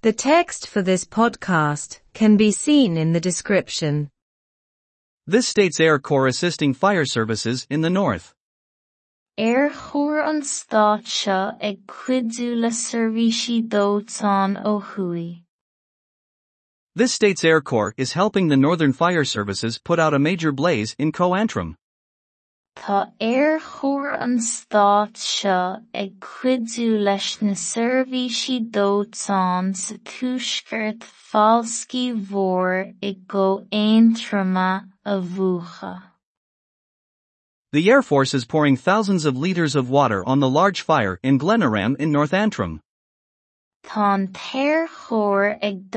The text for this podcast can be seen in the description. This states Air Corps assisting fire services in the north. Aerchór an Stát seo ag cuidiú le seirbhísí dóiteáin ó thuaidh. This states Air Corps is helping the northern fire services put out a major blaze in Co Antrim. Tá Aerchór an Stát seo ag leis na sa mhór i go a. The Air Force is pouring thousands of liters of water on the large fire in Glenairamh in North Antrim. Chóir ag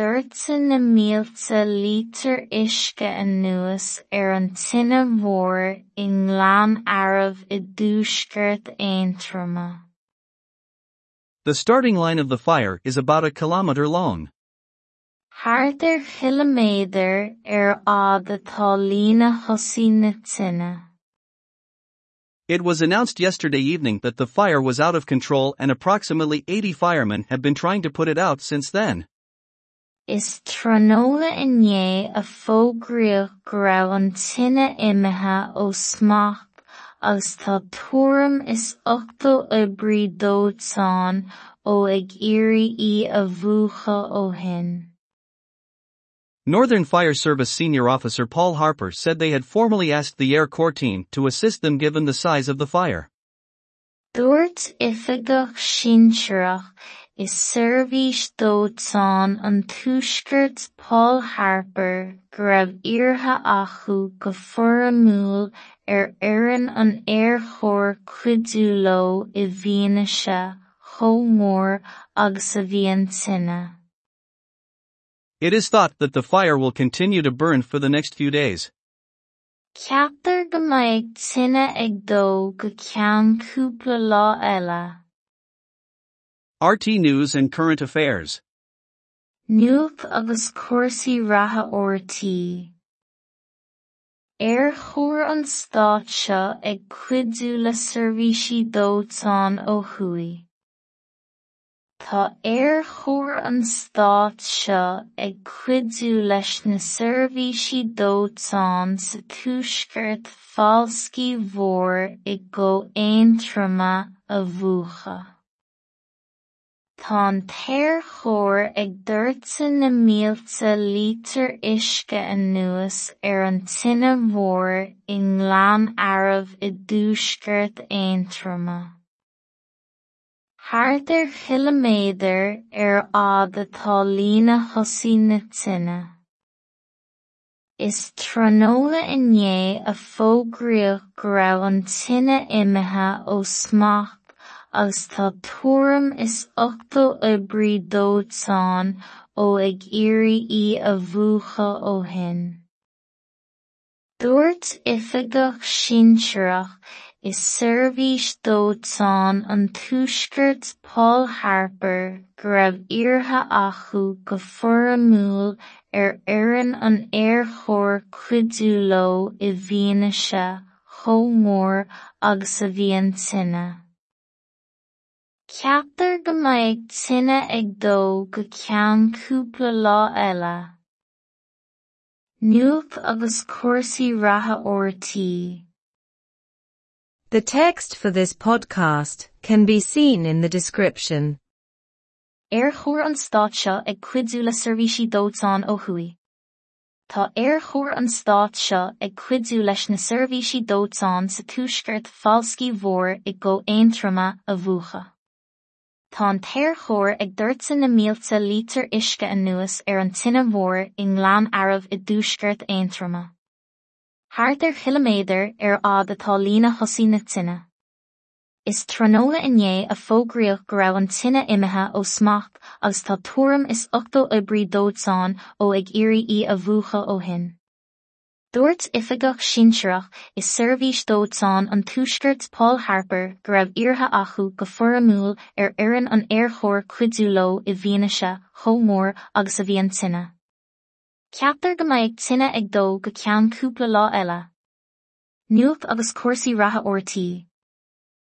na mílte lítir uisce anuas ar an tine mhór i Arab i. The starting line of the fire is about a kilometer long. Hartar chiloméadar ar ád atá lína thosaí na tine. It was announced yesterday evening that the fire was out of control and approximately 80 firemen have been trying to put it out since then. Is tróna inné a tine imithe ó smacht agus tá tuairim is 8 oibre dóiteáin ó ag iarraidh í a bhuacha ó shin. Northern Fire Service Senior Officer Paul Harper said they had formally asked the Air Corps team to assist them given the size of the fire. Dúirt oifigigh sinsearach is seirbhís dóiteáin an túisceart Paul Harper go raibh iarrtha acu go foirmiúil ar er, an Air Corps cuidiú leo i bhfianaise, chomh mór agus a bhí an tine. It is thought that the fire will continue to burn for the next few days. Ceaptar go mbeidh tine ag dó go ceann cúpla lá eile. RTÉ News and Current Affairs. Nuach agus cuasaí ratha ortaí. Aerchór an Stát seo ag cuidiú le seirbhísí dóiteáin ó. Tá Air an Stát seo ag cuidiú leis na seirbhísí dóiteáin sa túisceart fáilscí mhór i go aontrama a bhuacha. Tá an téir chóir ag doirte na mílte lítir uisce anuas ar an tine mhór i. Hartar chiloméadar ar ád atá lína thosaí na tine. Is tróna inné a fógraíoch go raibh an tine imithe ó smacht agus tá tuairim is 8 oibre dóiteáin ó ag iarraidh í a bhuacha ó shin. Dúirt oifigigh sinsearach is seirbhís dóiteáin an túisceart Paul Harper go raibh iarrtha acu go foirmiúil ar oireann an Air Corps cuidiú leo i bhfianaise, chomh mór agus a bhí an tine. Ceaptar go mbeidh tine ag dó go ceann cúpla lá eile. Nuach agus cuasaí ratha ortaí. The text for this podcast can be seen in the description. Aerchór an Stát seo ag cuidiú le seirbhísí dóiteáin ó. Tá Aerchór an Stát seo ag cuidiú leis na seirbhísí dóiteáin sa túisceart fáilscí mhór go aontrama a. Tá an téir chóir ag doirte na mílte lítir uisce anuas ar an tine mhór i ngleann Arab i dúscaart aontrama. Háar chiméidir ar ád atá lína hosí na tinine. Is tróla inné a fógraíoch go raibh an tinine imethe ó smacht agus tá túm is 8 ibrí dótsáin ó ag irí í a bhuacha ó hin. Dúirt ifigech sinseach is servís dótsáin an túisgurt Paul Harper go raibh iortha achu go fura múl ar er, ar an an airthir cuidú lo i bhíanaise, chomór agus a bhí an tinine. Ceaptar go mbeidh tine ag dó go ceann cúpla lá eile. Nuach agus cuasaí ratha ortaí.